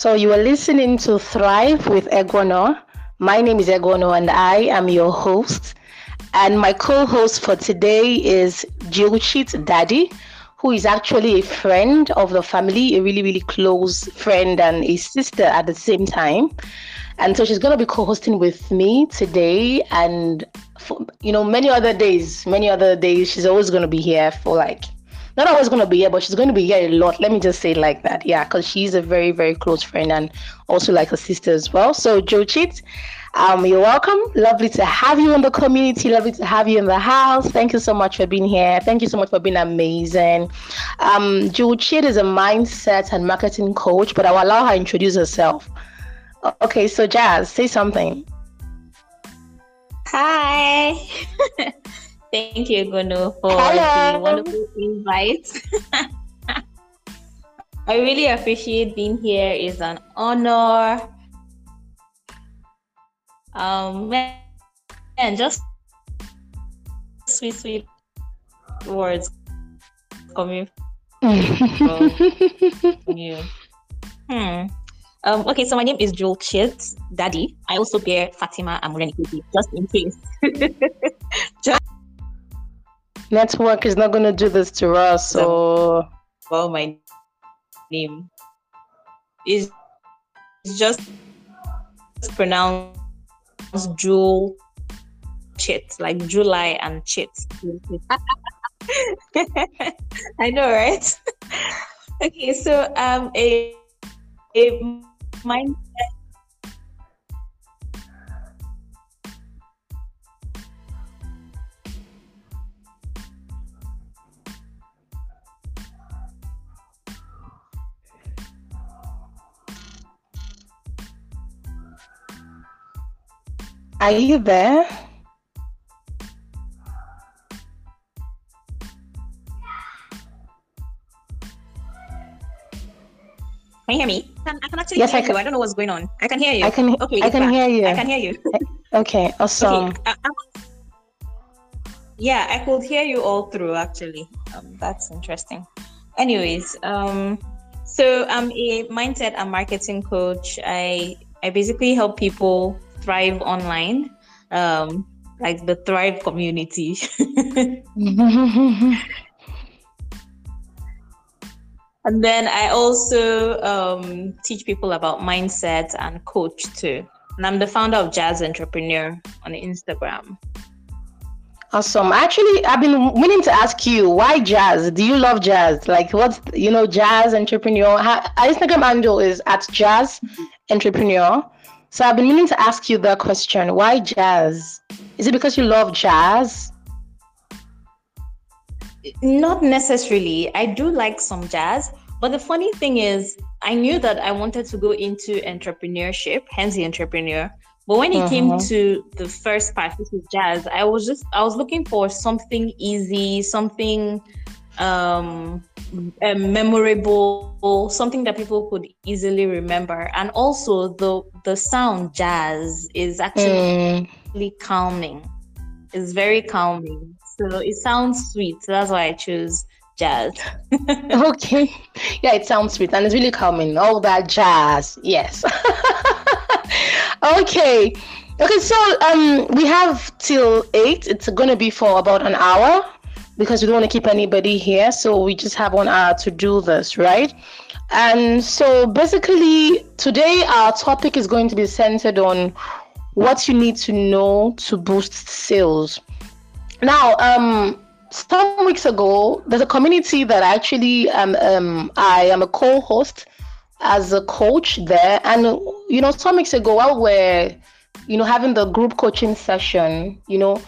So you are listening to Thrive with Egwono. My name is Egwono and I am your host. And my co-host for today is Jilchit Daddy, who is actually a friend of the family, a really, really close friend and a sister at the same time. And so she's going to be co-hosting with me today and for, you know many other days, many other days she's always going to be here for like not always going to be here, but she's going to be here a lot. Let me just say it like that. Yeah, because she's a very, very close friend and also like a sister as well. So, Jochit, um, you're welcome. Lovely to have you in the community. Lovely to have you in the house. Thank you so much for being here. Thank you so much for being amazing. Um, Jochit is a mindset and marketing coach, but I'll allow her to introduce herself. Okay, so Jazz, say something. Hi. Thank you, Gono, for Hello. the wonderful invite. I really appreciate being here. It's an honor. Um, and just sweet, sweet words coming from you. Hmm. Um, okay, so my name is Joel Chit, Daddy. I also bear Fatima Amureni, just in case. just network is not going to do this to us. So, well, my name is just pronounced Jewel Chit, like July and Chit. I know, right? okay, so um, a a mindset Are you there? Can you hear me? I can, actually yes, hear I can. you. I don't know what's going on. I can hear you. I can. Okay, I can hear you. I can hear you. okay, awesome. Okay. I, I, yeah, I could hear you all through. Actually, um, that's interesting. Anyways, um, so I'm a mindset and marketing coach. I I basically help people thrive online, um, like the Thrive community. and then I also um, teach people about mindset and coach too. And I'm the founder of Jazz Entrepreneur on Instagram. Awesome. Actually, I've been meaning to ask you why jazz? Do you love jazz? Like, what's you know, jazz entrepreneur? Instagram handle is at jazz entrepreneur. So I've been meaning to ask you that question. Why jazz? Is it because you love jazz? Not necessarily. I do like some jazz, but the funny thing is, I knew that I wanted to go into entrepreneurship, hence the entrepreneur. But when it came uh-huh. to the first part, which is jazz, I was just I was looking for something easy, something um, memorable, something that people could easily remember, and also the the sound jazz is actually mm. calming. It's very calming, so it sounds sweet. So that's why I choose jazz. okay, yeah, it sounds sweet and it's really calming. All that jazz, yes. okay. Okay, so um, we have till eight. It's going to be for about an hour because we don't want to keep anybody here. So we just have one hour to do this, right? And so basically, today our topic is going to be centered on what you need to know to boost sales. Now, um, some weeks ago, there's a community that actually um, um, I am a co-host as a coach there, and you know, some weeks ago while we're you know having the group coaching session, you know,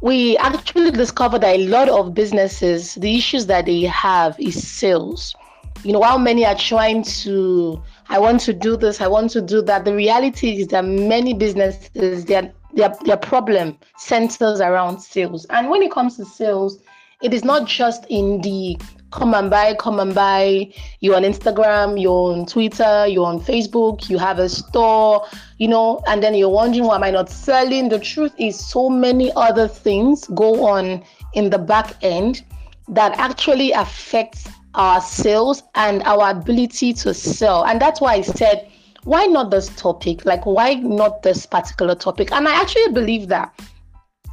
we actually discovered that a lot of businesses, the issues that they have is sales. You know, while many are trying to, I want to do this, I want to do that, the reality is that many businesses, their, their, their problem centers around sales. And when it comes to sales, it is not just in the come and buy, come and buy. You're on Instagram, you're on Twitter, you're on Facebook, you have a store, you know, and then you're wondering why am I not selling? The truth is, so many other things go on in the back end that actually affects our sales and our ability to sell. And that's why I said, why not this topic? Like, why not this particular topic? And I actually believe that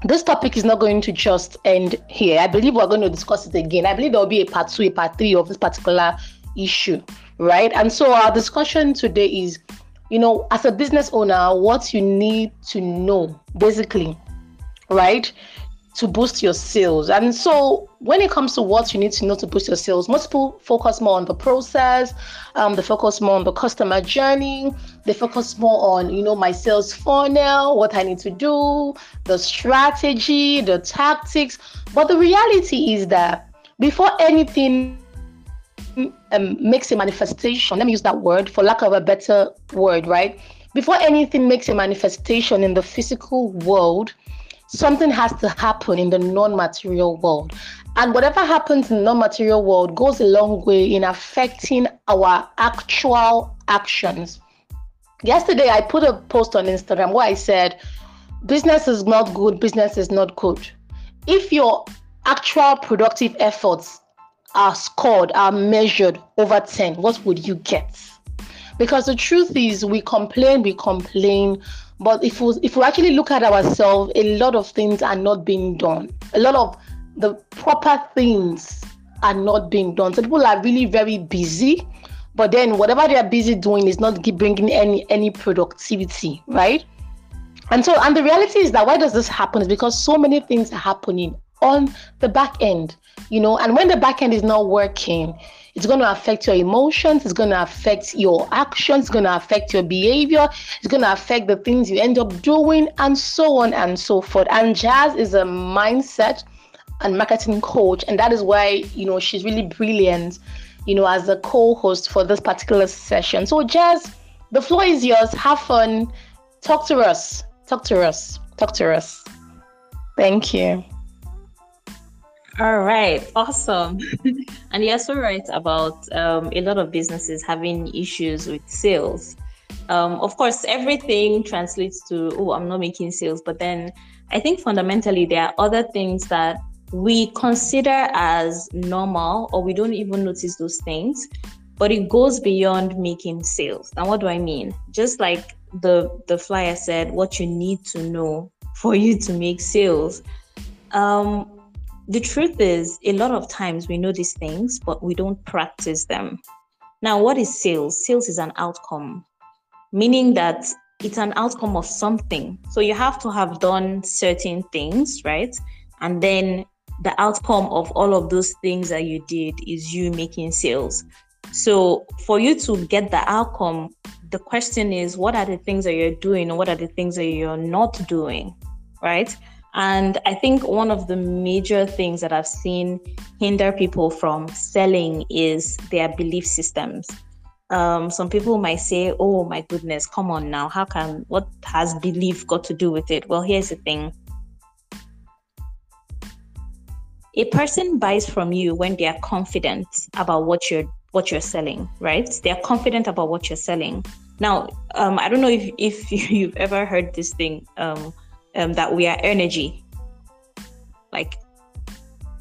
this topic is not going to just end here. I believe we're going to discuss it again. I believe there will be a part two, a part three of this particular issue, right? And so our discussion today is, you know, as a business owner, what you need to know, basically, right? To boost your sales. And so, when it comes to what you need to know to boost your sales, most people focus more on the process. Um, they focus more on the customer journey. They focus more on, you know, my sales funnel, what I need to do, the strategy, the tactics. But the reality is that before anything um, makes a manifestation, let me use that word for lack of a better word, right? Before anything makes a manifestation in the physical world, something has to happen in the non-material world. And whatever happens in the non-material world goes a long way in affecting our actual actions. Yesterday i put a post on instagram where i said business is not good business is not good. If your actual productive efforts are scored are measured over 10 what would you get? Because the truth is we complain we complain but if we, if we actually look at ourselves, a lot of things are not being done. A lot of the proper things are not being done. So people are really very busy, but then whatever they are busy doing is not bringing any any productivity, right? And so, and the reality is that why does this happen? Is because so many things are happening on the back end, you know, and when the back end is not working, it's going to affect your emotions. It's going to affect your actions. It's going to affect your behavior. It's going to affect the things you end up doing, and so on and so forth. And Jazz is a mindset and marketing coach, and that is why you know she's really brilliant. You know, as a co-host for this particular session. So, Jazz, the floor is yours. Have fun. Talk to us. Talk to us. Talk to us. Thank you. All right, awesome. and you're so right about um, a lot of businesses having issues with sales. Um, of course, everything translates to, oh, I'm not making sales. But then I think fundamentally, there are other things that we consider as normal or we don't even notice those things but it goes beyond making sales now what do i mean just like the the flyer said what you need to know for you to make sales um, the truth is, a lot of times we know these things, but we don't practice them. Now, what is sales? Sales is an outcome, meaning that it's an outcome of something. So you have to have done certain things, right? And then the outcome of all of those things that you did is you making sales. So for you to get the outcome, the question is what are the things that you're doing what are the things that you're not doing, right? And I think one of the major things that I've seen hinder people from selling is their belief systems. Um, some people might say, Oh my goodness, come on now. How can what has belief got to do with it? Well, here's the thing a person buys from you when they are confident about what you're what you're selling right they're confident about what you're selling now um, i don't know if, if you've ever heard this thing um, um, that we are energy. Like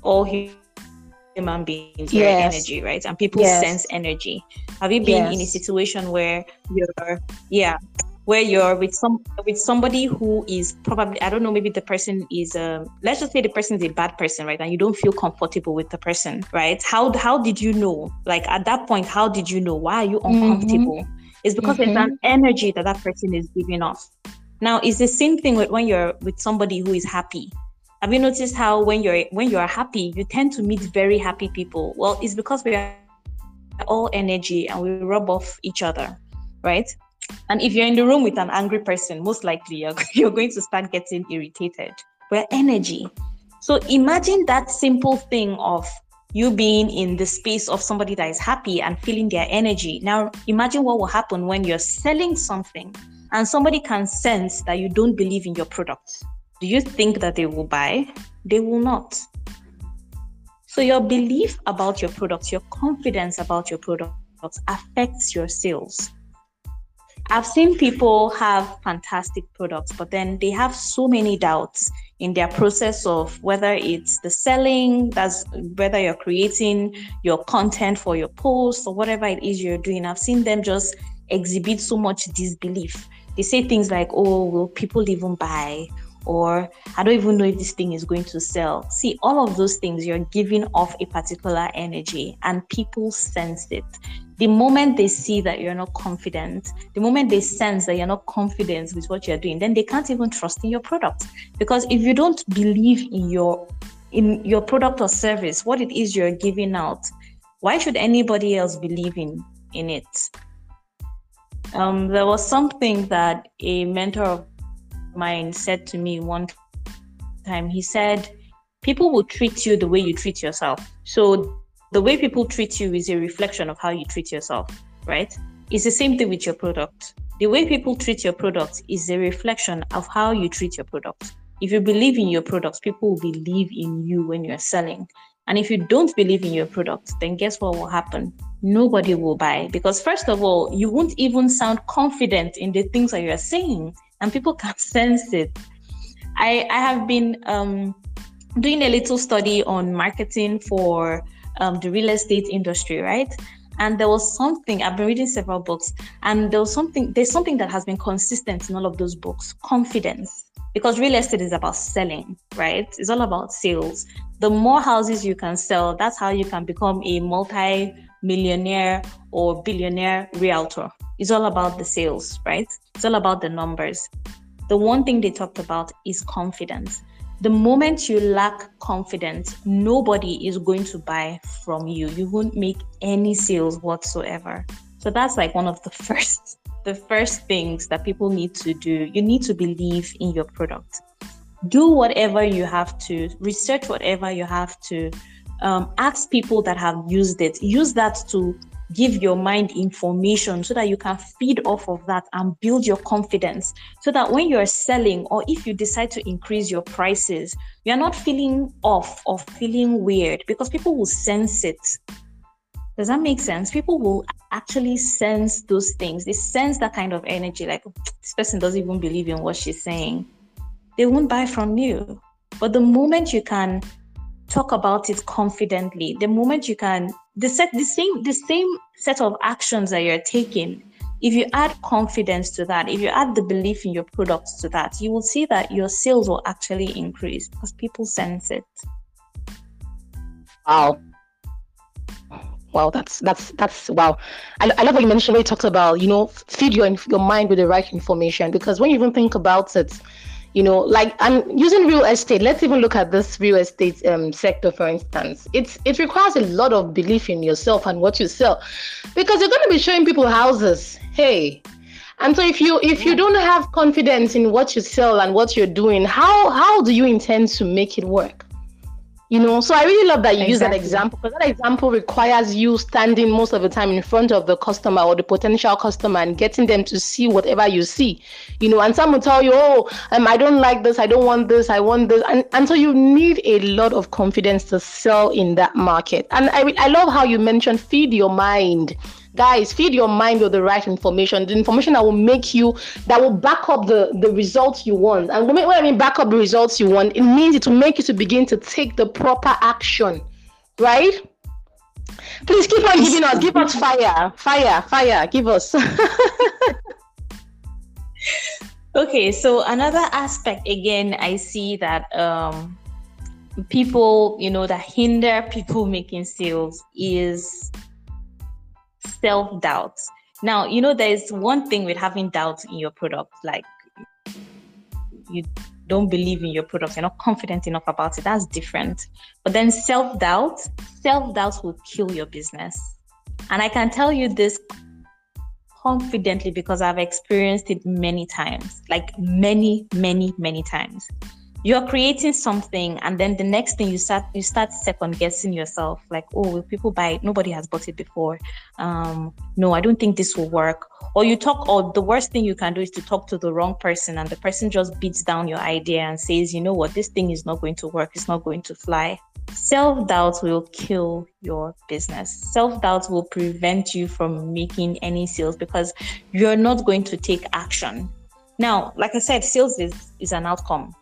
all human beings yes. are energy, right? And people yes. sense energy. Have you been yes. in a situation where you're, yeah, where you're with some with somebody who is probably I don't know maybe the person is um let's just say the person is a bad person right and you don't feel comfortable with the person right how how did you know like at that point how did you know why are you mm-hmm. uncomfortable mm-hmm. it's because mm-hmm. it's an energy that that person is giving off now, it's the same thing with when you're with somebody who is happy. Have you noticed how when you're when you're happy, you tend to meet very happy people? Well, it's because we are all energy and we rub off each other, right? And if you're in the room with an angry person, most likely you're, you're going to start getting irritated. We're energy. So imagine that simple thing of you being in the space of somebody that is happy and feeling their energy. Now, imagine what will happen when you're selling something and somebody can sense that you don't believe in your product, do you think that they will buy? They will not. So your belief about your products, your confidence about your products affects your sales. I've seen people have fantastic products, but then they have so many doubts in their process of whether it's the selling, that's whether you're creating your content for your post or whatever it is you're doing. I've seen them just exhibit so much disbelief. They say things like, oh, will people even buy? Or I don't even know if this thing is going to sell. See, all of those things, you're giving off a particular energy and people sense it the moment they see that you're not confident, the moment they sense that you're not confident with what you're doing, then they can't even trust in your product. Because if you don't believe in your in your product or service, what it is you're giving out, why should anybody else believe in in it? Um, there was something that a mentor of mine said to me one time. He said, "People will treat you the way you treat yourself." So the way people treat you is a reflection of how you treat yourself, right? It's the same thing with your product. The way people treat your product is a reflection of how you treat your product. If you believe in your products, people will believe in you when you're selling. And if you don't believe in your product, then guess what will happen? Nobody will buy because, first of all, you won't even sound confident in the things that you're saying, and people can sense it. I, I have been um, doing a little study on marketing for um, the real estate industry, right? And there was something I've been reading several books, and there was something there's something that has been consistent in all of those books: confidence. Because real estate is about selling, right? It's all about sales. The more houses you can sell, that's how you can become a multi-millionaire or billionaire realtor. It's all about the sales, right? It's all about the numbers. The one thing they talked about is confidence the moment you lack confidence, nobody is going to buy from you. You won't make any sales whatsoever. So that's like one of the first the first things that people need to do. You need to believe in your product. Do whatever you have to, research whatever you have to, um, ask people that have used it. Use that to give your mind information so that you can feed off of that and build your confidence. So that when you're selling or if you decide to increase your prices you're not feeling off or feeling weird because people will sense it. Does that make sense? People will actually sense those things. They sense that kind of energy like this person doesn't even believe in what she's saying they won't buy from you. But the moment you can talk about it confidently the moment you can the set the same the same set of actions that you're taking if you add confidence to that if you add the belief in your products to that you will see that your sales will actually increase because people sense it. Wow. Wow that's that's that's wow. I, I love what you mentioned you talked about you know feed your your mind with the right information because when you even think about it you know like i'm using real estate. Let's even look at this real estate um, sector for instance. It's it requires a lot of belief in yourself and what you sell because you're going to be showing people houses. Hey. And so if you if you don't have confidence in what you sell and what you're doing how how do you intend to make it work you know so i really love that you exactly. use that example because that example requires you standing most of the time in front of the customer or the potential customer and getting them to see whatever you see. You know and some will tell you oh um, i don't like this i don't want this i want this and, and so you need a lot of confidence to sell in that market. And i, I love how you mentioned feed your mind guys feed your mind with the right information the information that will make you that will back up the the results you want. And when i mean back up the results you want it means it will make you to begin to take the proper action right? Please keep on giving us give us fire fire fire give us. Okay so another aspect again i see that um people you know that hinder people making sales is self doubt. Now, you know, there's one thing with having doubt in your product, like you don't believe in your product, you're not confident enough about it. That's different. But then self doubt, self doubt will kill your business. And I can tell you this confidently because I've experienced it many times, like many, many, many times you're creating something and then the next thing you start you start second guessing yourself like oh will people buy it nobody has bought it before um no i don't think this will work or you talk or the worst thing you can do is to talk to the wrong person and the person just beats down your idea and says you know what this thing is not going to work it's not going to fly Self doubt will kill your business. Self doubt will prevent you from making any sales because you're not going to take action. Now, like I said, sales is, is an outcome.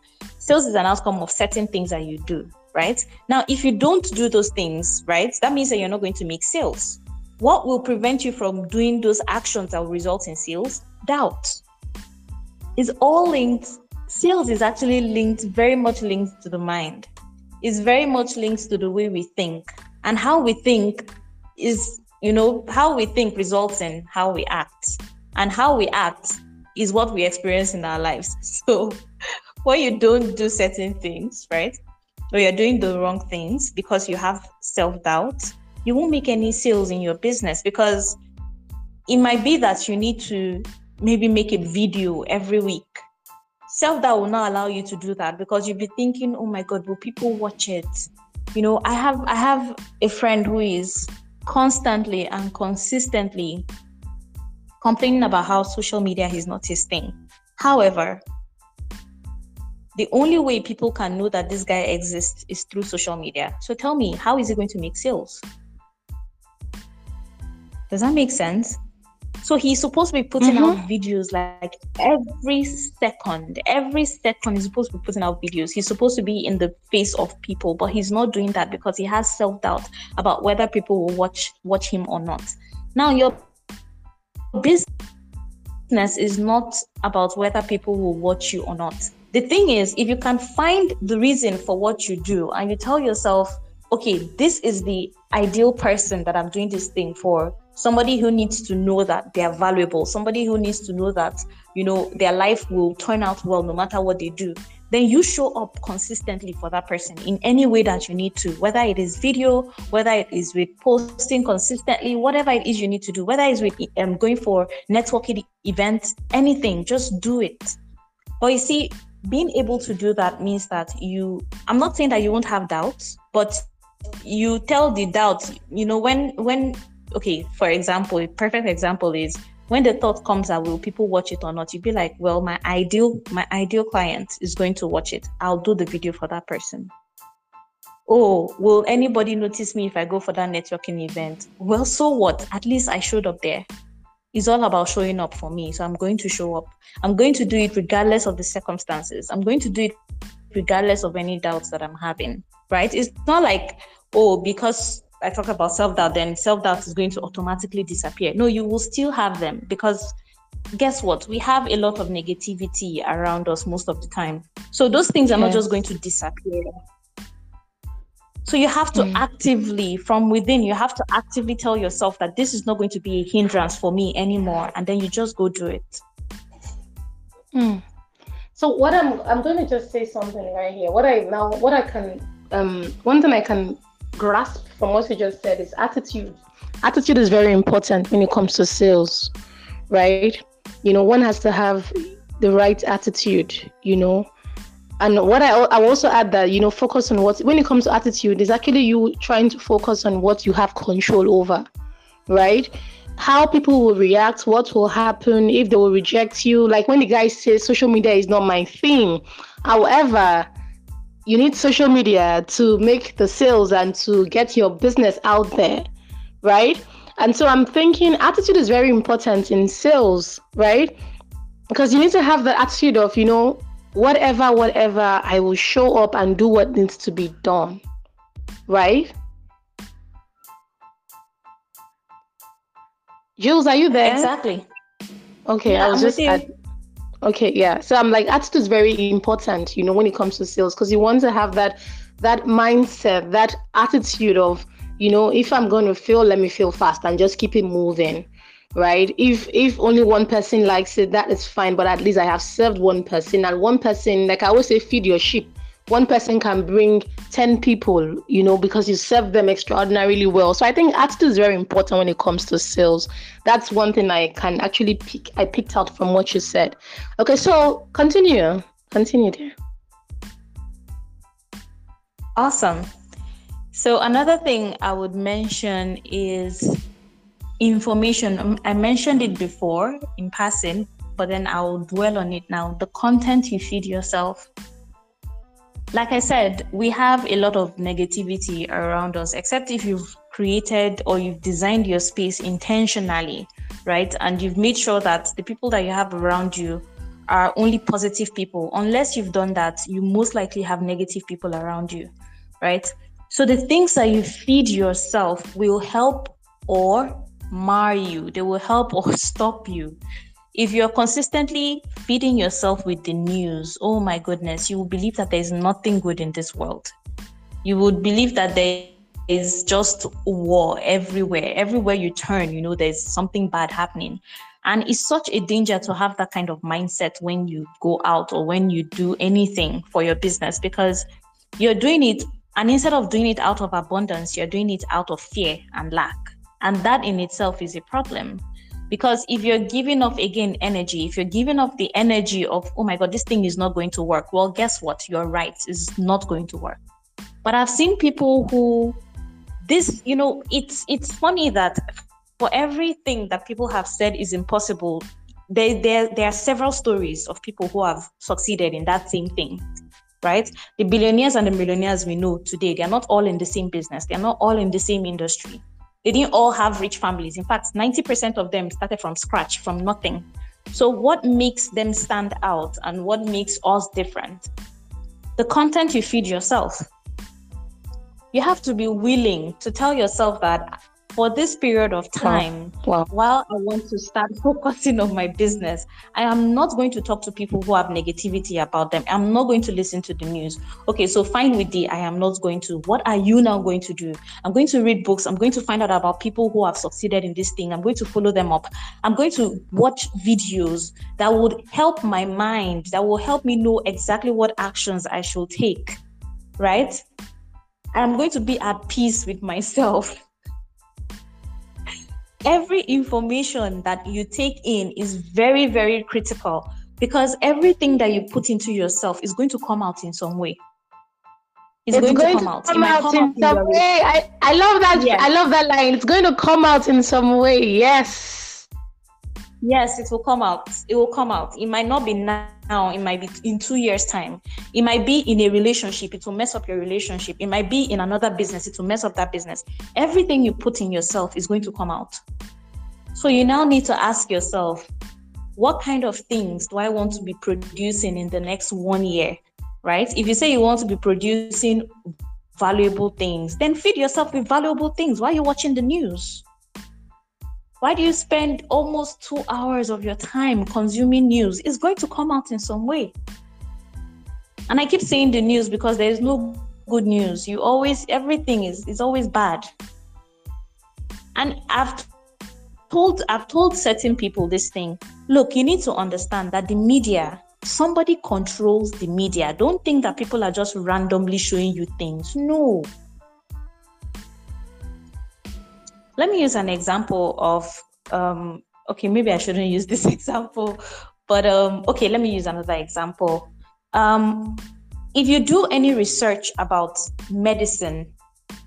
Sales is an outcome of certain things that you do, right? Now, if you don't do those things, right, that means that you're not going to make sales. What will prevent you from doing those actions that will result in sales? Doubt. Is all linked. Sales is actually linked, very much linked to the mind is very much linked to the way we think. And how we think is, you know, how we think results in how we act. And how we act is what we experience in our lives. So when you don't do certain things, right? Or you're doing the wrong things because you have self-doubt, you won't make any sales in your business because it might be that you need to maybe make a video every week self doubt will not allow you to do that because you'll be thinking, oh my God, will people watch it? You know, I have I have a friend who is constantly and consistently complaining about how social media is not his thing. However, the only way people can know that this guy exists is through social media. So tell me, how is he going to make sales? Does that make sense? So he's supposed to be putting mm-hmm. out videos like every second. Every second he's supposed to be putting out videos. He's supposed to be in the face of people, but he's not doing that because he has self-doubt about whether people will watch watch him or not. Now your business is not about whether people will watch you or not. The thing is, if you can find the reason for what you do and you tell yourself, okay, this is the ideal person that I'm doing this thing for, somebody who needs to know that they are valuable, somebody who needs to know that, you know, their life will turn out well no matter what they do, then you show up consistently for that person in any way that you need to, whether it is video, whether it is with posting consistently, whatever it is you need to do, whether it's with um, going for networking events, anything, just do it. But you see, being able to do that means that you, I'm not saying that you won't have doubts, but you tell the doubt, you know, when, when okay, for example, a perfect example is when the thought comes that will people watch it or not, you'd be like, well, my ideal, my ideal client is going to watch it. I'll do the video for that person. Oh, will anybody notice me if I go for that networking event? Well, so what? At least I showed up there. It's all about showing up for me. So I'm going to show up. I'm going to do it regardless of the circumstances. I'm going to do it regardless of any doubts that I'm having. Right? It's not like, oh, because I talk about self doubt, then self doubt is going to automatically disappear. No, you will still have them because guess what? We have a lot of negativity around us most of the time. So those things are yes. not just going to disappear. So you have to mm. actively, from within, you have to actively tell yourself that this is not going to be a hindrance for me anymore, and then you just go do it. Mm. So what I'm I'm going to just say something right here. What I now what I can um one thing I can grasp from what you just said is attitude. Attitude is very important when it comes to sales, right? You know, one has to have the right attitude, you know. And what I I also add that you know focus on what when it comes to attitude is actually you trying to focus on what you have control over, right? How people will react, what will happen if they will reject you. Like when the guy says social media is not my thing. However, you need social media to make the sales and to get your business out there, right? And so I'm thinking attitude is very important in sales, right? Because you need to have the attitude of, you know, whatever, whatever, I will show up and do what needs to be done, right? Jules, are you there? Exactly. Okay, yeah, I was I'm just. At, Okay, yeah. So I'm like attitude is very important, you know, when it comes to sales, because you want to have that that mindset, that attitude of, you know, if I'm going to fail, let me fail fast and just keep it moving, right? If if only one person likes it, that is fine. But at least I have served one person, and one person, like I always say, feed your sheep one person can bring 10 people, you know, because you serve them extraordinarily well. So I think attitude is very important when it comes to sales. That's one thing I can actually pick, I picked out from what you said. Okay, so continue. Continue there. Awesome. So another thing I would mention is information. Um, I mentioned it before in passing, but then I'll dwell on it now. The content you feed yourself like I said, we have a lot of negativity around us, except if you've created or you've designed your space intentionally, right? And you've made sure that the people that you have around you are only positive people. Unless you've done that, you most likely have negative people around you, right? So the things that you feed yourself will help or mar you, they will help or stop you. If you're consistently feeding yourself with the news, oh my goodness, you will believe that there's nothing good in this world. You would believe that there is just war everywhere. Everywhere you turn, you know, there's something bad happening. And it's such a danger to have that kind of mindset when you go out or when you do anything for your business because you're doing it, and instead of doing it out of abundance, you're doing it out of fear and lack. And that in itself is a problem. Because if you're giving off again energy, if you're giving off the energy of, oh my God, this thing is not going to work, well, guess what? You're right, it's not going to work. But I've seen people who this, you know, it's it's funny that for everything that people have said is impossible, there, there, there are several stories of people who have succeeded in that same thing, right? The billionaires and the millionaires we know today, they're not all in the same business, they're not all in the same industry. They didn't all have rich families. In fact, 90% of them started from scratch, from nothing. So, what makes them stand out and what makes us different? The content you feed yourself. You have to be willing to tell yourself that for this period of time wow. Wow. while I want to start focusing on my business. I am not going to talk to people who have negativity about them. I'm not going to listen to the news. Okay, so fine with the I am not going to. What are you now going to do? I'm going to read books. I'm going to find out about people who have succeeded in this thing. I'm going to follow them up. I'm going to watch videos that would help my mind, that will help me know exactly what actions I should take. Right? I'm going to be at peace with myself every information that you take in is very, very critical because everything that you put into yourself is going to come out in some way. It's, it's going, going, to come, to out. Come out, come in some way. way. I, I love that. I love that line. It's going to come out in some way. Yes. Yes, it will come out. It will come out. It might not be now. It might be in two years' time. It might be in a relationship. It will mess up your relationship. It might be in another business. It will mess up that business. Everything you put in yourself is going to come out. So you now need to ask yourself, what kind of things do I want to be producing in the next one year? Right? If you say you want to be producing valuable things, then feed yourself with valuable things. Why are you watching the news? Why do you spend almost two hours of your time consuming news? It's going to come out in some way. And I keep saying the news because there is no good news. You always, everything is, is always bad. And I've told, I've told certain people this thing. Look, you need to understand that the media, somebody controls the media. Don't think that people are just randomly showing you things. No, let me use an example of um, okay maybe i shouldn't use this example but um, okay let me use another example. Um, if you do any research about medicine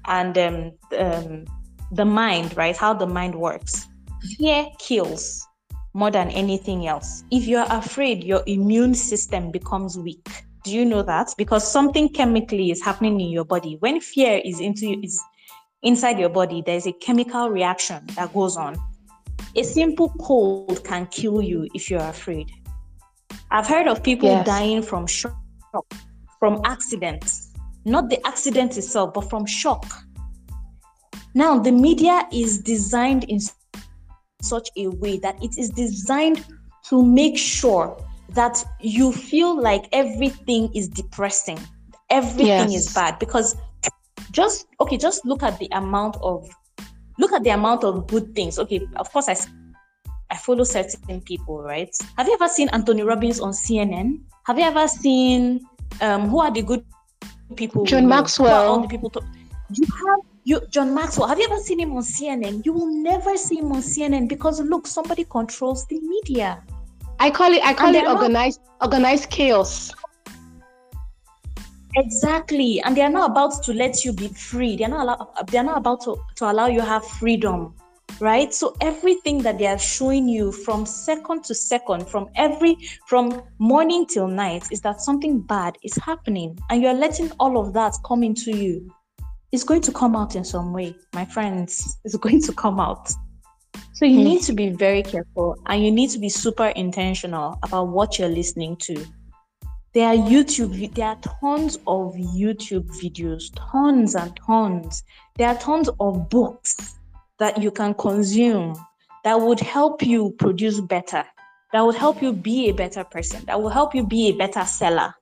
and um, um, the mind right how the mind works fear kills more than anything else. If you're afraid your immune system becomes weak. Do you know that? Because something chemically is happening in your body. When fear is into is inside your body, there's a chemical reaction that goes on. A simple cold can kill you if you're afraid. I've heard of people yes. dying from shock, from accidents, not the accident itself, but from shock. Now, the media is designed in such a way that it is designed to make sure that you feel like everything is depressing, everything yes. is bad because just okay just look at the amount of look at the amount of good things. Okay of course i i follow certain people right? Have you ever seen anthony robbins on cnn have you ever seen um who are the good people? John maxwell. all the people to, you have you john maxwell have you ever seen him on cnn you will never see him on cnn because look somebody controls the media. I call it i call it organized not, organized chaos Exactly. And they are not about to let you be free. They're not allow, they're not about to, to allow you have freedom. right so everything that they are showing you from second to second from every from morning till night is that something bad is happening and you're letting all of that come into you it's going to come out in some way my friends it's going to come out so you mm. need to be very careful and you need to be super intentional about what you're listening to there are YouTube, there are tons of YouTube videos, tons and tons. There are tons of books that you can consume that would help you produce better, that would help you be a better person, that will help you be a better seller,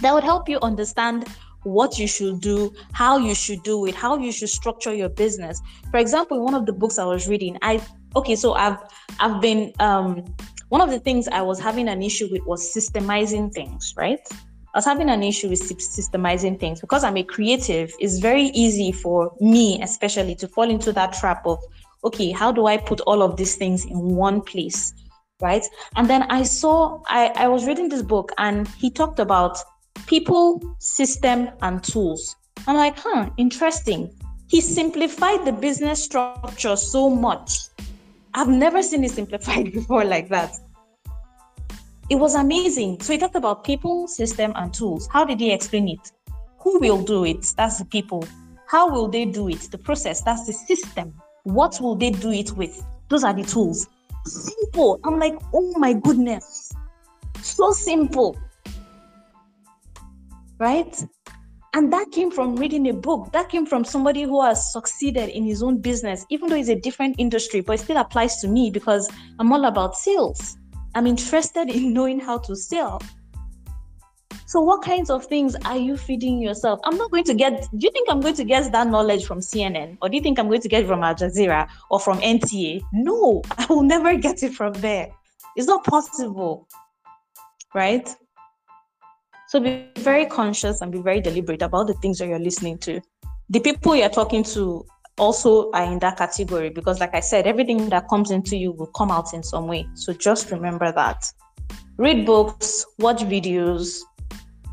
that would help you understand what you should do, how you should do it, how you should structure your business. For example, in one of the books I was reading, I okay, so I've I've been um one of the things I was having an issue with was systemizing things, right? I was having an issue with systemizing things because I'm a creative. It's very easy for me, especially, to fall into that trap of, okay, how do I put all of these things in one place? Right. And then I saw, I, I was reading this book and he talked about people, system, and tools. I'm like, huh, interesting. He simplified the business structure so much. I've never seen it simplified before like that it was amazing. So he talked about people, system, and tools. How did he explain it? Who will do it? That's the people. How will they do it? The process. That's the system. What will they do it with? Those are the tools. Simple. I'm like, oh my goodness. So simple. Right? And that came from reading a book. That came from somebody who has succeeded in his own business, even though it's a different industry, but it still applies to me because I'm all about sales. I'm interested in knowing how to sell. So, what kinds of things are you feeding yourself? I'm not going to get, do you think I'm going to get that knowledge from CNN? Or do you think I'm going to get from Al Jazeera or from NTA? No, I will never get it from there. It's not possible. Right? So, be very conscious and be very deliberate about the things that you're listening to. The people you're talking to also are in that category because, like I said, everything that comes into you will come out in some way. So just remember that. Read books, watch videos,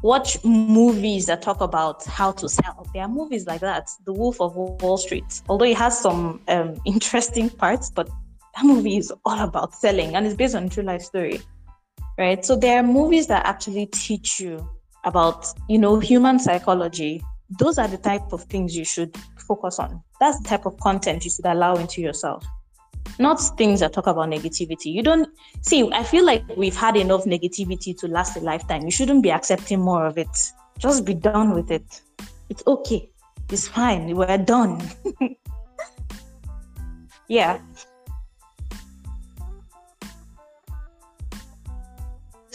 watch movies that talk about how to sell. There are movies like that, The Wolf of Wall Street. Although it has some um, interesting parts, but that movie is all about selling and it's based on true life story, right? So there are movies that actually teach you about, you know, human psychology. Those are the type of things you should focus on. That's the type of content you should allow into yourself. Not things that talk about negativity. You don't see, I feel like we've had enough negativity to last a lifetime. You shouldn't be accepting more of it. Just be done with it. It's okay. It's fine. We're done. yeah.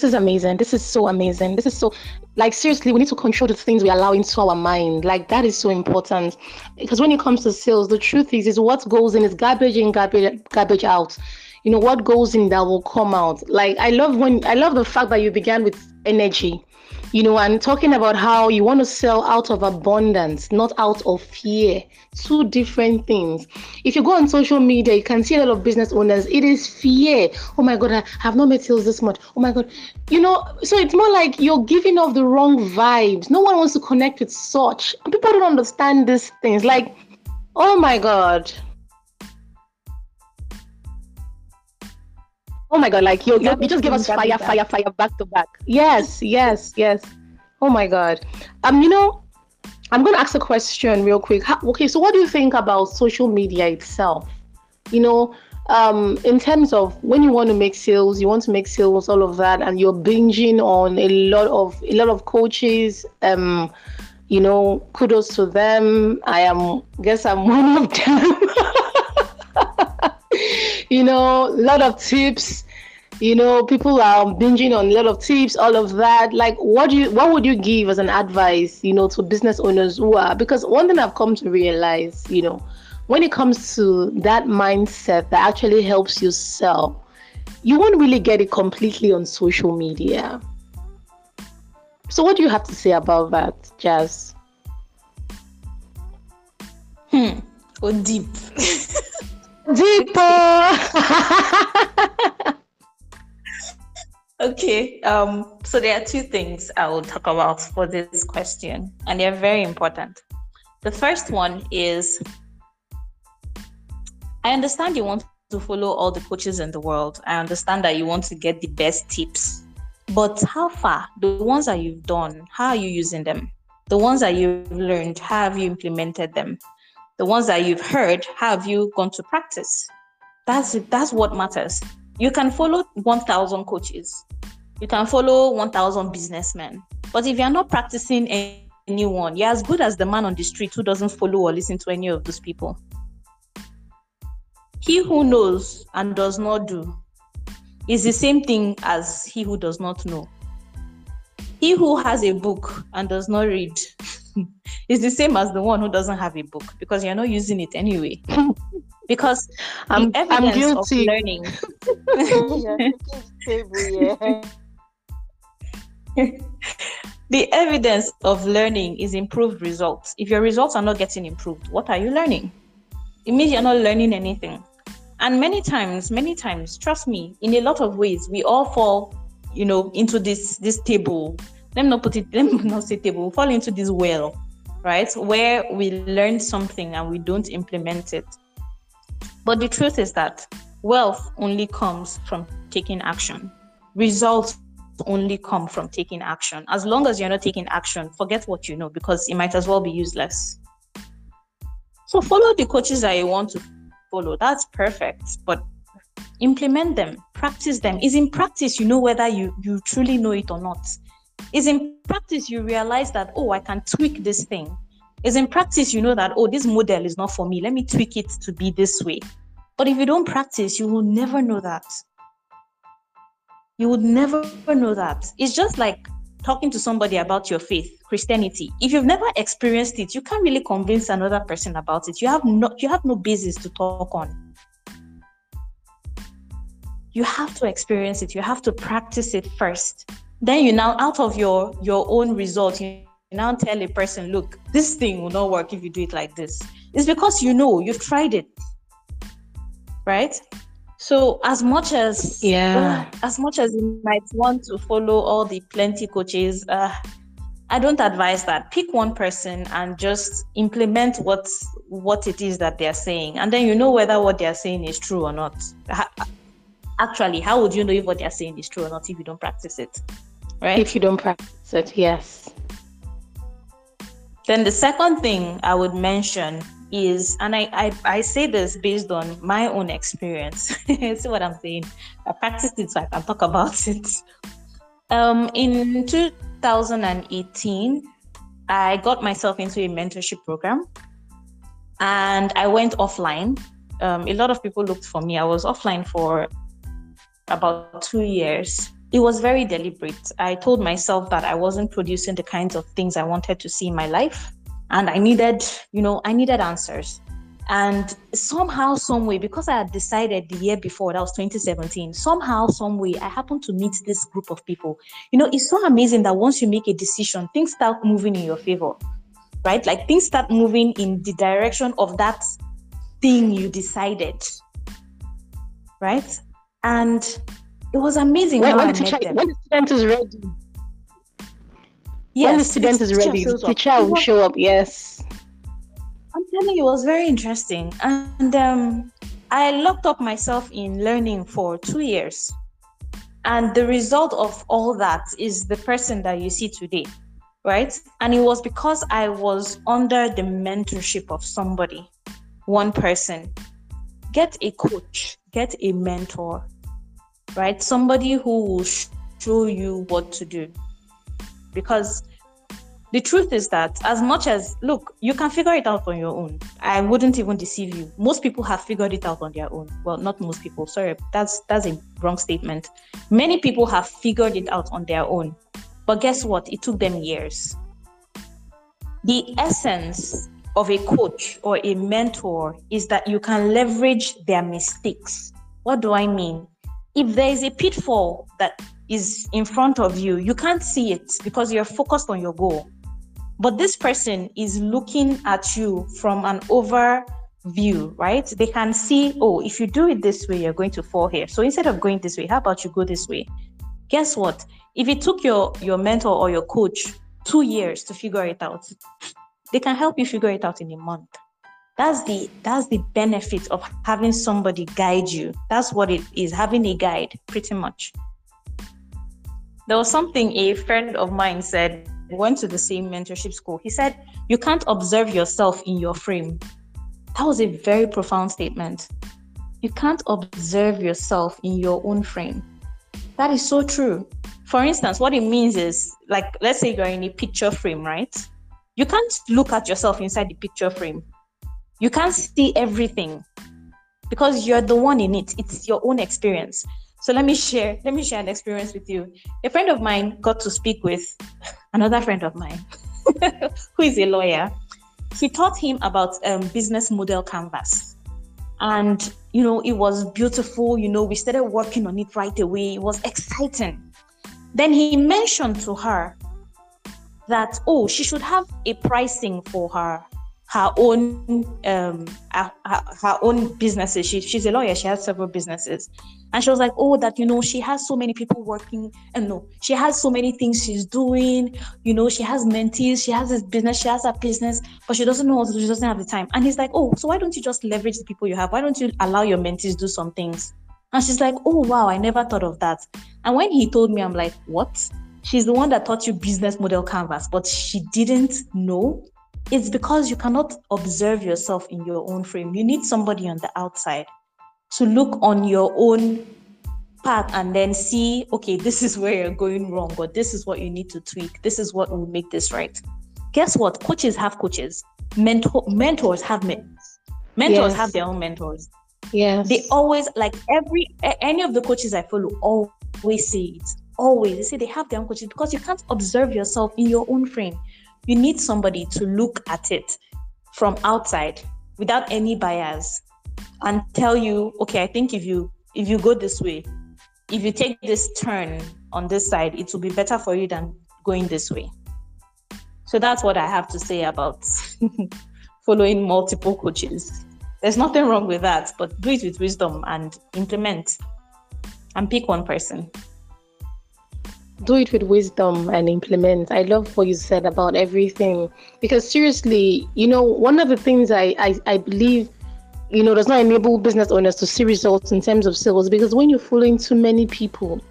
This is amazing. This is so amazing. This is so like seriously we need to control the things we allow into our mind. Like that is so important. Because when it comes to sales the truth is is what goes in is garbage in garbage garbage out. You know what goes in that will come out. Like i love when i love the fact that you began with energy you know, and talking about how you want to sell out of abundance, not out of fear. Two different things. If you go on social media, you can see a lot of business owners. It is fear. Oh my God, I have not made sales this much. Oh my God. You know, so it's more like you're giving off the wrong vibes. No one wants to connect with such. People don't understand these things. Like, oh my God. Oh my god, like you, you, you just give us fire, fire, fire back to back. Yes, yes, yes. Oh my god. Um, you know, I'm gonna ask a question real quick. How, okay, so what do you think about social media itself? You know, um, in terms of when you want to make sales, you want to make sales, all of that, and you're binging on a lot of a lot of coaches. Um, you know, kudos to them. I am guess I'm one of them. You know, a lot of tips. You know, people are binging on a lot of tips, all of that. Like, what do you, what would you give as an advice, you know, to business owners who are? Because one thing I've come to realize, you know, when it comes to that mindset that actually helps you sell, you won't really get it completely on social media. So, what do you have to say about that, Jazz? Hmm. Go deep. Deeper. okay. Um, so there are two things I will talk about for this question, and they're very important. The first one is I understand you want to follow all the coaches in the world. I understand that you want to get the best tips. But how far? The ones that you've done, how are you using them? The ones that you've learned, how have you implemented them? The ones that you've heard, how have you gone to practice? That's that's what matters. You can follow 1,000 coaches. You can follow 1,000 businessmen. But if you're not practicing anyone, you're as good as the man on the street who doesn't follow or listen to any of those people. He who knows and does not do is the same thing as he who does not know. He who has a book and does not read is the same as the one who doesn't have a book because you're not using it anyway. because I'm, I'm guilty. of learning. the evidence of learning is improved results. If your results are not getting improved, what are you learning? It means you're not learning anything. And many times, many times, trust me, in a lot of ways, we all fall, you know, into this this table. Let me not put it, let me not say table, we fall into this well, right? Where we learn something and we don't implement it. But the truth is that wealth only comes from taking action. Results only come from taking action. As long as you're not taking action, forget what you know because it might as well be useless. So follow the coaches that you want to follow. That's perfect. But implement them, practice them. Is in practice you know whether you, you truly know it or not. Is in practice you realize that, oh, I can tweak this thing. Is in practice you know that, oh, this model is not for me. Let me tweak it to be this way. But if you don't practice, you will never know that. You would never know that. It's just like talking to somebody about your faith, Christianity. If you've never experienced it, you can't really convince another person about it. You have no you have no basis to talk on. You have to experience it. You have to practice it first. Then you now out of your your own result, you now tell a person, look, this thing will not work if you do it like this. It's because you know you've tried it. Right? So as much as yeah, uh, as much as you might want to follow all the plenty coaches, uh, I don't advise that. Pick one person and just implement what what it is that they're saying, and then you know whether what they're saying is true or not. Actually, how would you know if what they're saying is true or not if you don't practice it? Right? If you don't practice it, yes. Then the second thing I would mention is, and I, I, I say this based on my own experience. See what I'm saying? I practiced it so I can talk about it. Um, in 2018, I got myself into a mentorship program and I went offline. Um, a lot of people looked for me. I was offline for about two years. It was very deliberate. I told myself that I wasn't producing the kinds of things I wanted to see in my life and I needed, you know, I needed answers. And somehow, some way, because I had decided the year before, that was 2017, somehow, some way, I happened to meet this group of people. You know, it's so amazing that once you make a decision, things start moving in your favor, right? Like things start moving in the direction of that thing you decided, right? And it was amazing when, when, the, teacher, when the student is ready Yes, when the student is ready, the teacher will show up. Yes. I'm telling you, it was very interesting. And um, I locked up myself in learning for two years. And the result of all that is the person that you see today, right? And it was because I was under the mentorship of somebody, one person. Get a coach, get a mentor, right? Somebody who will show you what to do. Because the truth is that as much as look you can figure it out on your own. I wouldn't even deceive you. Most people have figured it out on their own. Well not most people. Sorry that's that's a wrong statement. Many people have figured it out on their own. But guess what? It took them years. The essence of a coach or a mentor is that you can leverage their mistakes. What do i mean if there is a pitfall that is in front of you, you can't see it because you're focused on your goal. But this person is looking at you from an overview, right? They can see, oh, if you do it this way, you're going to fall here. So instead of going this way, how about you go this way? Guess what? If it took your your mentor or your coach two years to figure it out, they can help you figure it out in a month. That's the that's the benefit of having somebody guide you. That's what it is, having a guide, pretty much. There was something a friend of mine said, went to the same mentorship school. He said, You can't observe yourself in your frame. That was a very profound statement. You can't observe yourself in your own frame. That is so true. For instance, what it means is like, let's say you're in a picture frame, right? You can't look at yourself inside the picture frame. You can't see everything because you're the one in it. It's your own experience. So let me share, let me share an experience with you. A friend of mine got to speak with another friend of mine who is a lawyer. He taught him about um, business model canvas. And you know, it was beautiful. You know, we started working on it right away. It was exciting. Then he mentioned to her that oh she should have a pricing for her her own um her, her own businesses. She, she's a lawyer. She has several businesses. And she was like oh that you know she has so many people working. And no she has so many things she's doing. You know she has mentees. She has this business. She has a business but she doesn't know what to do she doesn't have the time. And he's like oh so why don't you just leverage the people you have? Why don't you allow your mentees do some things? And she's like oh wow i never thought of that. And when he told me i'm like what? She's the one that taught you business model canvas, but she didn't know. It's because you cannot observe yourself in your own frame. You need somebody on the outside to look on your own path and then see, okay, this is where you're going wrong, or this is what you need to tweak. This is what will make this right. Guess what? Coaches have coaches. Mentor mentors have men. Mentors yes. have their own mentors. Yeah. They always like every any of the coaches I follow always say it always they say they have their own coaches because you can't observe yourself in your own frame you need somebody to look at it from outside without any bias and tell you okay i think if you if you go this way if you take this turn on this side it will be better for you than going this way. So that's what i have to say about following multiple coaches. There's nothing wrong with that but do it with wisdom and implement and pick one person do it with wisdom and implement. I love what you said about everything because seriously, you know, one of the things I, I, I believe, you know, does not enable business owners to see results in terms of sales because when you're following too many people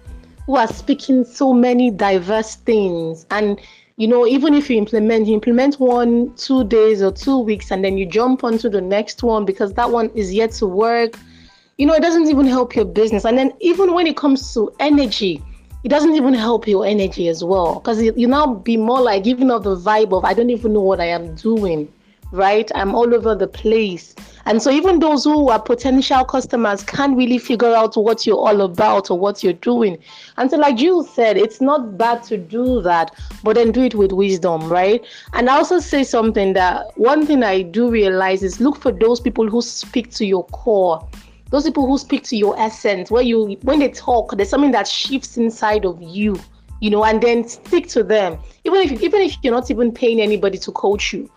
who are speaking so many diverse things and you know, even if you implement, you implement one, two days or two weeks, and then you jump onto the next one because that one is yet to work. You know, it doesn't even help your business. And then even when it comes to energy, it doesn't even help your energy as well because you now be more like giving off the vibe of I don't even know what I am doing, right? I'm all over the place. And so even those who are potential customers can't really figure out what you're all about or what you're doing. And so like you said, it's not bad to do that, but then do it with wisdom, right? And I also say something that one thing I do realize is look for those people who speak to your core those people who speak to your essence, where you when they talk, there's something that shifts inside of you, you know, and then stick to them. Even if even if you're not even paying anybody to coach you,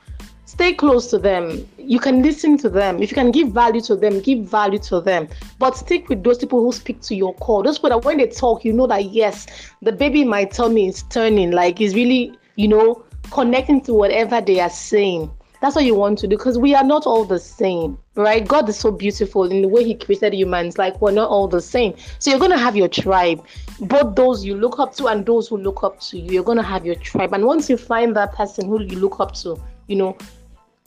stay close to them. You can listen to them. If you can give value to them, give value to them. But stick with those people who speak to your core. Those people that when they talk, you know that yes, the baby in my tummy is turning, like is really, you know, connecting to whatever they are saying. That's what you want to do because we are not all the same, right? God is so beautiful in the way He created humans. Like we're not all the same. So you're gonna have your tribe, both those you look up to and those who look up to you. You're gonna have your tribe, and once you find that person who you look up to, you know,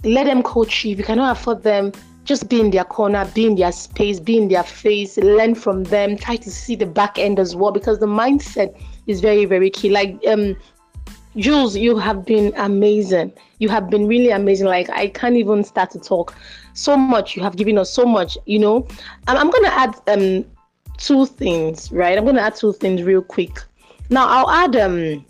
let them coach you. If you cannot afford them, just be in their corner, be in their space, be in their face, learn from them, try to see the back end as well because the mindset is very, very key. Like um Jules, you have been amazing. You have been really amazing. Like I can't even start to talk. So much you have given us so much. You know, I'm, I'm gonna add um two things. Right, I'm gonna add two things real quick. Now I'll add um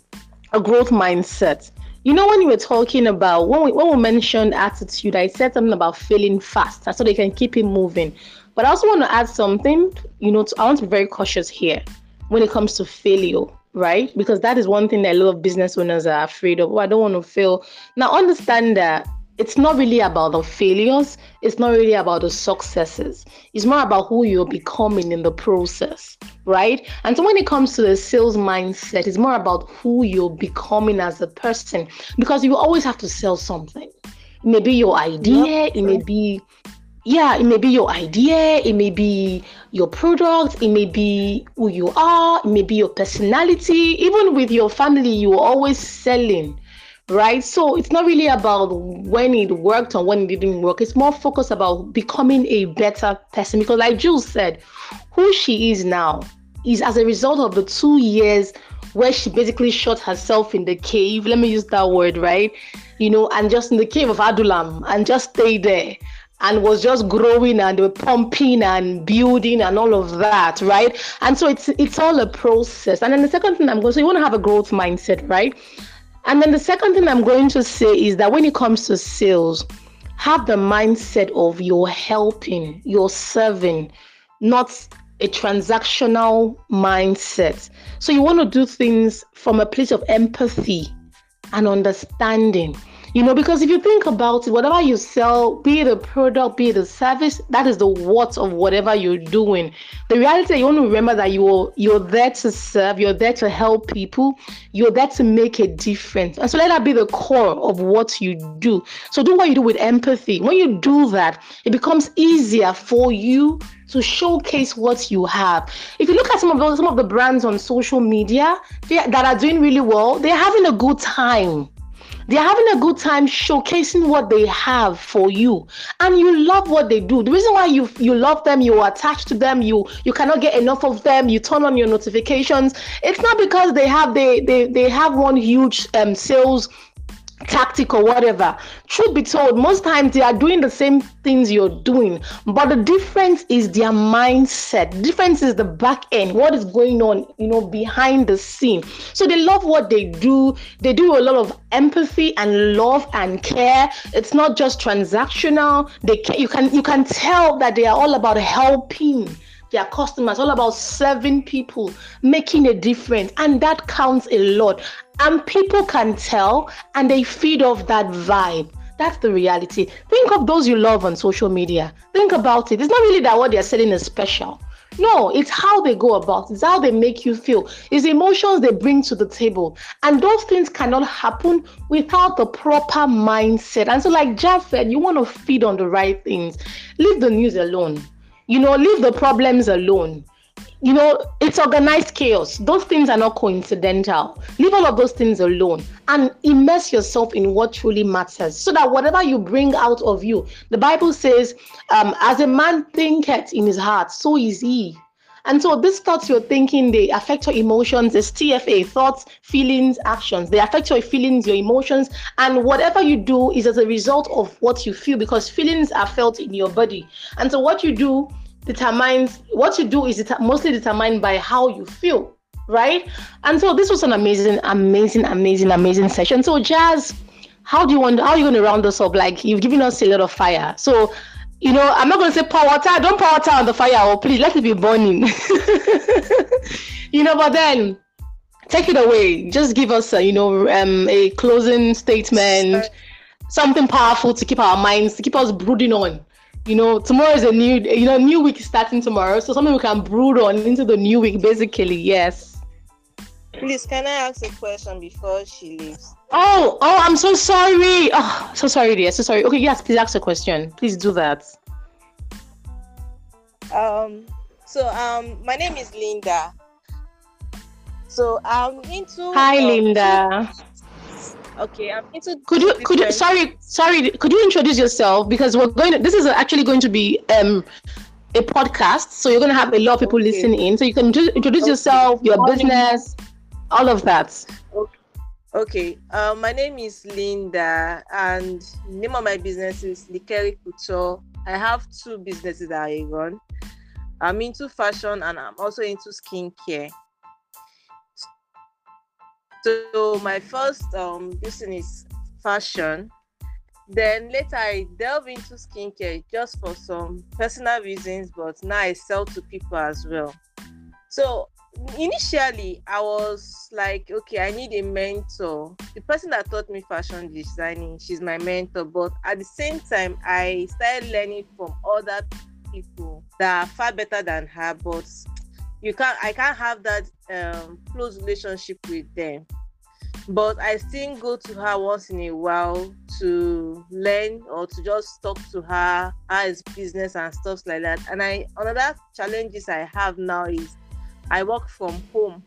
a growth mindset. You know, when you were talking about when we when we mentioned attitude, I said something about failing fast, so they can keep it moving. But I also want to add something. You know, to, I want to be very cautious here when it comes to failure right? Because that is one thing that a lot of business owners are afraid of. Oh, I don't want to fail. Now, understand that it's not really about the failures, it's not really about the successes. It's more about who you're becoming in the process, right? And so when it comes to the sales mindset, it's more about who you're becoming as a person because you always have to sell something It may be your idea. It may be yeah, it may be your idea, it may be your product, it may be who you are, it may be your personality. Even with your family, you're always selling, right? So it's not really about when it worked or when it didn't work. It's more focused about becoming a better person. Because, like Jules said, who she is now is as a result of the two years where she basically shot herself in the cave. Let me use that word, right? You know, and just in the cave of Adullam and just stay there and was just growing and pumping and building and all of that, right? And so it's it's all a process. And then the second thing I'm going to so you want to have a growth mindset, right? And then the second thing I'm going to say is that when it comes to sales, have the mindset of you're helping, you're serving, not a transactional mindset. So you want to do things from a place of empathy and understanding. You know, because if you think about it, whatever you sell, be it a product, be it a service, that is the what of whatever you're doing. The reality you want to remember that you're you're there to serve, you're there to help people, you're there to make a difference. And so let that be the core of what you do. So do what you do with empathy. When you do that, it becomes easier for you to showcase what you have. If you look at some of those, some of the brands on social media that are doing really well, they're having a good time. They're having a good time showcasing what they have for you. And you love what they do. The reason why you you love them, you're attached to them, you you cannot get enough of them, you turn on your notifications. It's not because they have they they, they have one huge um sales tactic or whatever. Truth be told, most times they are doing the same things you're doing, but the difference is their mindset. The difference is the back end, what is going on, you know, behind the scene. So they love what they do. They do a lot of empathy and love and care. It's not just transactional. They you can you can tell that they are all about helping their customers, all about serving people, making a difference. And that counts a lot. And people can tell and they feed off that vibe. That's the reality. Think of those you love on social media. Think about it. It's not really that what they're selling is special. No, it's how they go about. It's how they make you feel. It's emotions they bring to the table. And those things cannot happen without the proper mindset. And so, like Jeff said, you want to feed on the right things. Leave the news alone. You know, leave the problems alone you know, it's organized chaos. Those things are not coincidental. Leave all of those things alone and immerse yourself in what truly matters so that whatever you bring out of you, the Bible says, um, as a man thinketh in his heart, so is he. And so these thoughts you're thinking, they affect your emotions. It's TFA, thoughts, feelings, actions. They affect your feelings, your emotions. And whatever you do is as a result of what you feel because feelings are felt in your body. And so what you do determines what you do is mostly determined by how you feel, right? And so this was an amazing, amazing, amazing, amazing session. So Jazz, how do you want? How are you going to round us up? Like you've given us a lot of fire. So you know, I'm not going to say pour water. Don't pour water on the fire, or oh, please let it be burning. you know, but then take it away. Just give us, a, you know, um, a closing statement, something powerful to keep our minds, to keep us brooding on you know, tomorrow is a new, you know, new week starting tomorrow. So something we can brood on into the new week, basically. Yes. Please, can I ask a question before she leaves? Oh, oh, I'm so sorry. Oh, so sorry, dear. So sorry. Okay, yes, please ask a question. Please do that. Um, so um, my name is Linda. So I'm into. Hi, um, Linda. Okay, I'm into. Could you could you sorry sorry could you introduce yourself because we're going to this is actually going to be um a podcast so you're going to have a lot of people okay. listening in so you can introduce okay. yourself your business all of that. Okay. Okay, uh, my name is Linda, and name of my business is Likeri Couture. I have two businesses that I run. I'm into fashion and I'm also into skincare. So my first um business fashion. Then later I delve into skincare just for some personal reasons, but now I sell to people as well. So initially I was like, okay, I need a mentor. The person that taught me fashion designing, she's my mentor. But at the same time, I started learning from other people that are far better than her, but you can't I can't have that um, close relationship with them. but I still go to her once in a while to learn or to just talk to her is business and stuff like that. And I another challenges I have now is I work from home.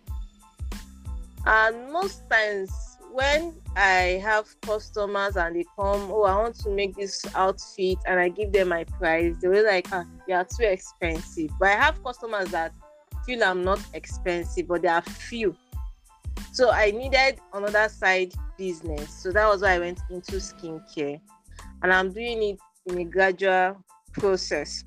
And most times when I have customers and they come, oh, I want to make this outfit, and I give them my price, they were like, ah, you are too expensive. But I have customers that feel I'm not expensive, but there are few. So I needed another side business. So that was why I went into skincare. And I'm doing it in a gradual process.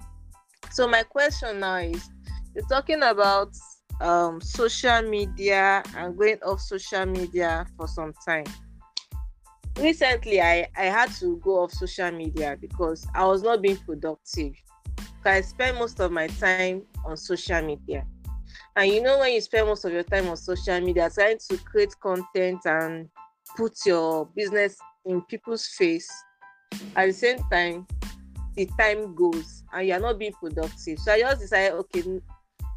So my question now is you're talking about um, social media and going off social media for some time. Recently, I, I had to go off social media because I was not being productive. I spend most of my time on social media. And you know, when you spend most of your time on social media trying to create content and put your business in people's face, at the same time, the time goes and you're not being productive. So I just decided, okay,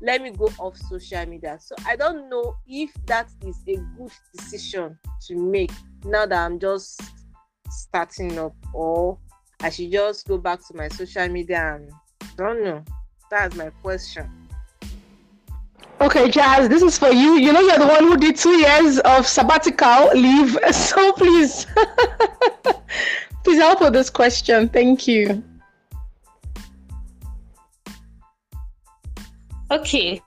let me go off social media. So I don't know if that is a good decision to make now that I'm just starting up, or I should just go back to my social media and I don't know. That's my question. Okay, Jazz, this is for you. You know, you're the one who did two years of sabbatical leave. So please, please help with this question. Thank you. Okay.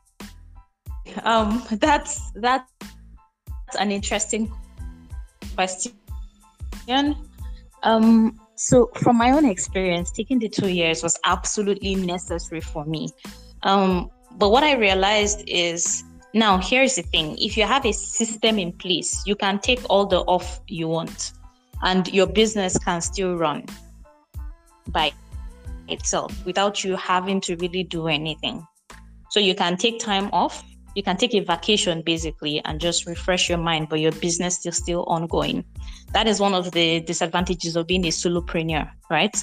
Um, that's that's an interesting question. Um, so from my own experience, taking the two years was absolutely necessary for me. Um, but what I realized is now here's the thing: if you have a system in place, you can take all the off you want, and your business can still run by itself without you having to really do anything. So you can take time off, you can take a vacation basically and just refresh your mind, but your business is still ongoing. That is one of the disadvantages of being a solopreneur, right?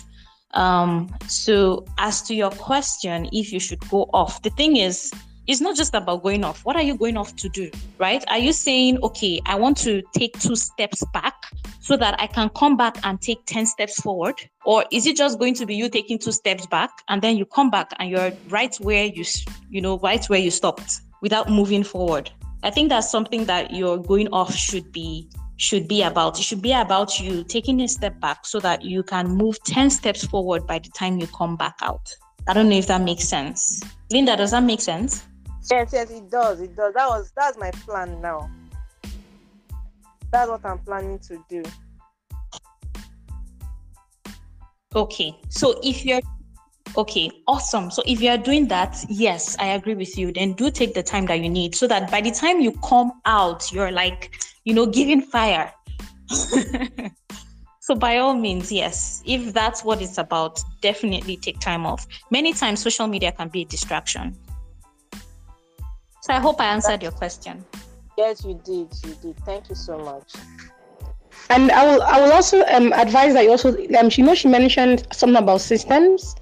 Um, so as to your question, if you should go off, the thing is, it's not just about going off. What are you going off to do? Right? Are you saying, okay, I want to take two steps back so that I can come back and take 10 steps forward? Or is it just going to be you taking two steps back and then you come back and you're right where you, you know, right where you stopped without moving forward? I think that's something that your going off should be should be about. It should be about you taking a step back so that you can move 10 steps forward by the time you come back out. I don't know if that makes sense. Linda, does that make sense? Yes, yes, it does. It does. That was that's my plan now. That's what I'm planning to do. Okay. So if you're okay, awesome. So if you're doing that, yes, I agree with you. Then do take the time that you need so that by the time you come out, you're like, you know, giving fire. so by all means, yes, if that's what it's about, definitely take time off. Many times social media can be a distraction. So I hope I answered your question. Yes, you did. You did. Thank you so much. And I will, I will also um, advise that you also, um, you know, she mentioned something about systems.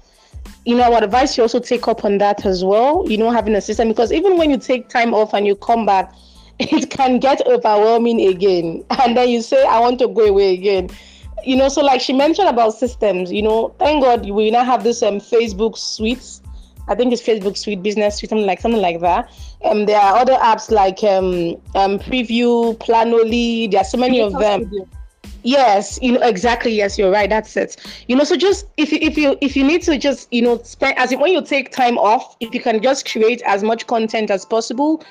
You know, I would advise you also take up on that as well. You know, having a system because even when you take time off and you come back, it can get overwhelming again. And then you say, I want to go away again. You know, so like she mentioned about systems, you know, thank God we now have this um Facebook suites I think it's Facebook Suite Business Suite, something like something like that. Um, there are other apps like um, um, Preview, Planoly. There are so many of them. Yes, you know exactly. Yes, you're right. That's it. You know, so just if you if you if you need to just you know spend as in when you take time off, if you can just create as much content as possible,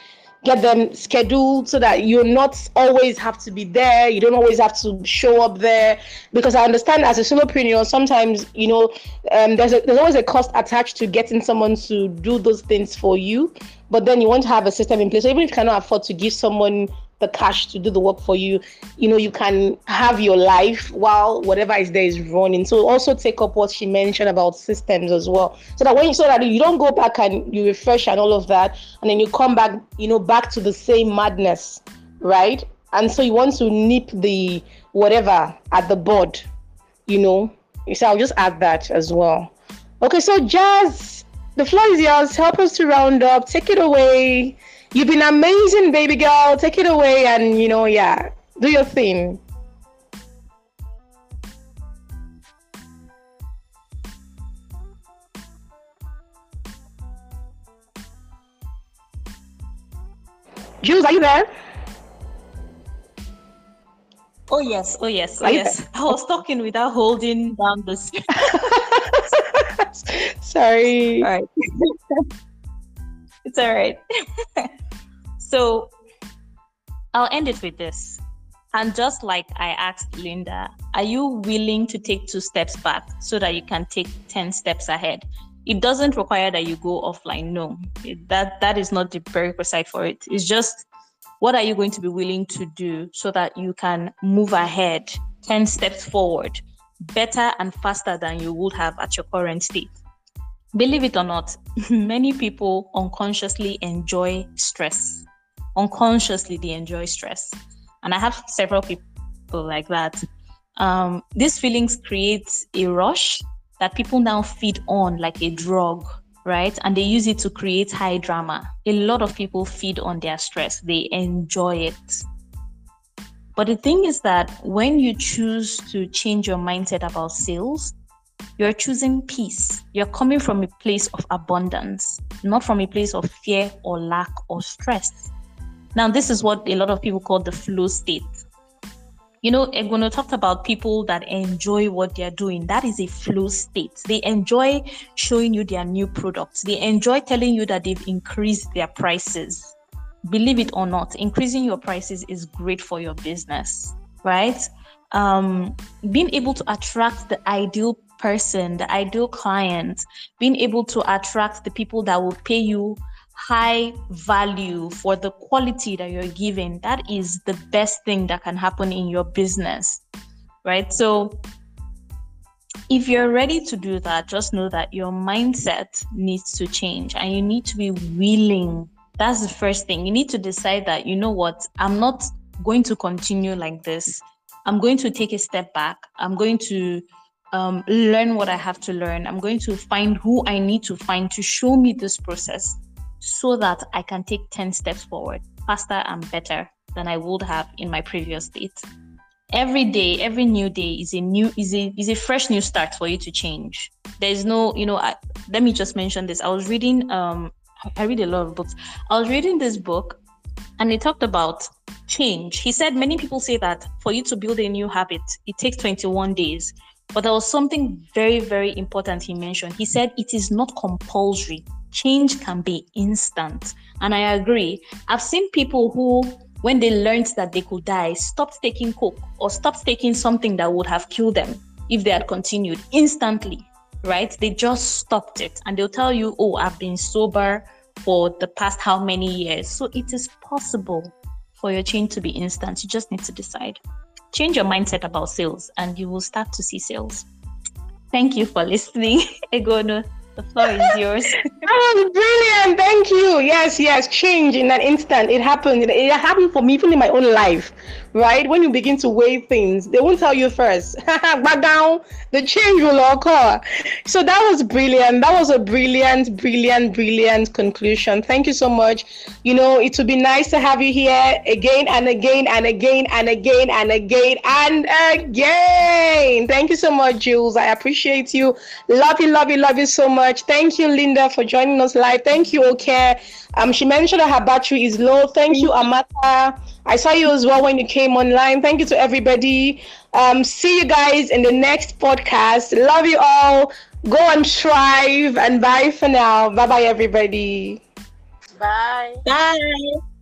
get them scheduled so that you're not always have to be there. You don't always have to show up there because I understand as a solopreneur, sometimes you know um, there's a, there's always a cost attached to getting someone to do those things for you. But then you want to have a system in place. So even if you cannot afford to give someone the cash to do the work for you. You know you can have your life while whatever is there is running. So also take up what she mentioned about systems as well. So that when you so that you don't go back and you refresh and all of that and then you come back you know back to the same madness right? And so you want to nip the whatever at the board you know? So i'll just add that as well. Okay so jazz the floor is yours. Help us to round up. Take it away You've been amazing, baby girl. Take it away, and you know, yeah, Do your thing. Jules, are you there? Oh yes, oh yes, oh yes. I was talking without holding down the Sorry. All right. it's all right. so I'll end it with this. And just like I asked Linda, are you willing to take two steps back so that you can take 10 steps ahead? It doesn't require that you go offline. No, that that is not the prerequisite for it. It's just what are you going to be willing to do so that you can move ahead 10 steps forward better and faster than you would have at your current state believe it or not many people unconsciously enjoy stress unconsciously they enjoy stress and i have several people like that um, these feelings create a rush that people now feed on like a drug right? And they use it to create high drama. A lot of people feed on their stress, they enjoy it. But the thing is that when you choose to change your mindset about sales, you're choosing peace. You're coming from a place of abundance, not from a place of fear or lack or stress. Now, this is what a lot of people call the flow state you know, Egono talked about people that enjoy what they're doing. That is a flow state. They enjoy showing you their new products. They enjoy telling you that they've increased their prices. Believe it or not, increasing your prices is great for your business, right? Um, being able to attract the ideal person, the ideal client, being able to attract the people that will pay you high value for the quality that you're giving, that is the best thing that can happen in your business, right? So, if you're ready to do that, just know that your mindset needs to change and you need to be willing. That's the first thing. You need to decide that, you know what, I'm not going to continue like this. I'm going to take a step back. I'm going to um, learn what I have to learn. I'm going to find who I need to find to show me this process so that I can take 10 steps forward faster and better than I would have in my previous state. Every day, every new day is a new is a is a fresh new start for you to change. There's no, you know, I, let me just mention this. I was reading um I read a lot of books. I was reading this book and it talked about change. He said many people say that for you to build a new habit, it takes 21 days. But there was something very, very important he mentioned. He said it is not compulsory change can be instant. And I agree. I've seen people who, when they learned that they could die, stopped taking coke or stopped taking something that would have killed them if they had continued instantly, right? They just stopped it and they'll tell you, oh, I've been sober for the past how many years. So it is possible for your change to be instant. You just need to decide. Change your mindset about sales and you will start to see sales. Thank you for listening. Egono. The floor is yours. was oh, brilliant. Thank you. Yes, yes. Change in that instant. It happened. It happened for me, even in my own life right? When you begin to weigh things, they won't tell you first. Back down, the change will occur. So that was brilliant. That was a brilliant, brilliant, brilliant conclusion. Thank you so much. You know, it would be nice to have you here again and again and again and again and again and again. Thank you so much, Jules. I appreciate you. Love you, love you, love you so much. Thank you, Linda, for joining us live. Thank you, Okay. Um, she mentioned that her battery is low. Thank you, Amata. I saw you as well when you came online. Thank you to everybody. Um, see you guys in the next podcast. Love you all. Go and thrive. and bye for now. Bye bye, everybody. Bye. Bye.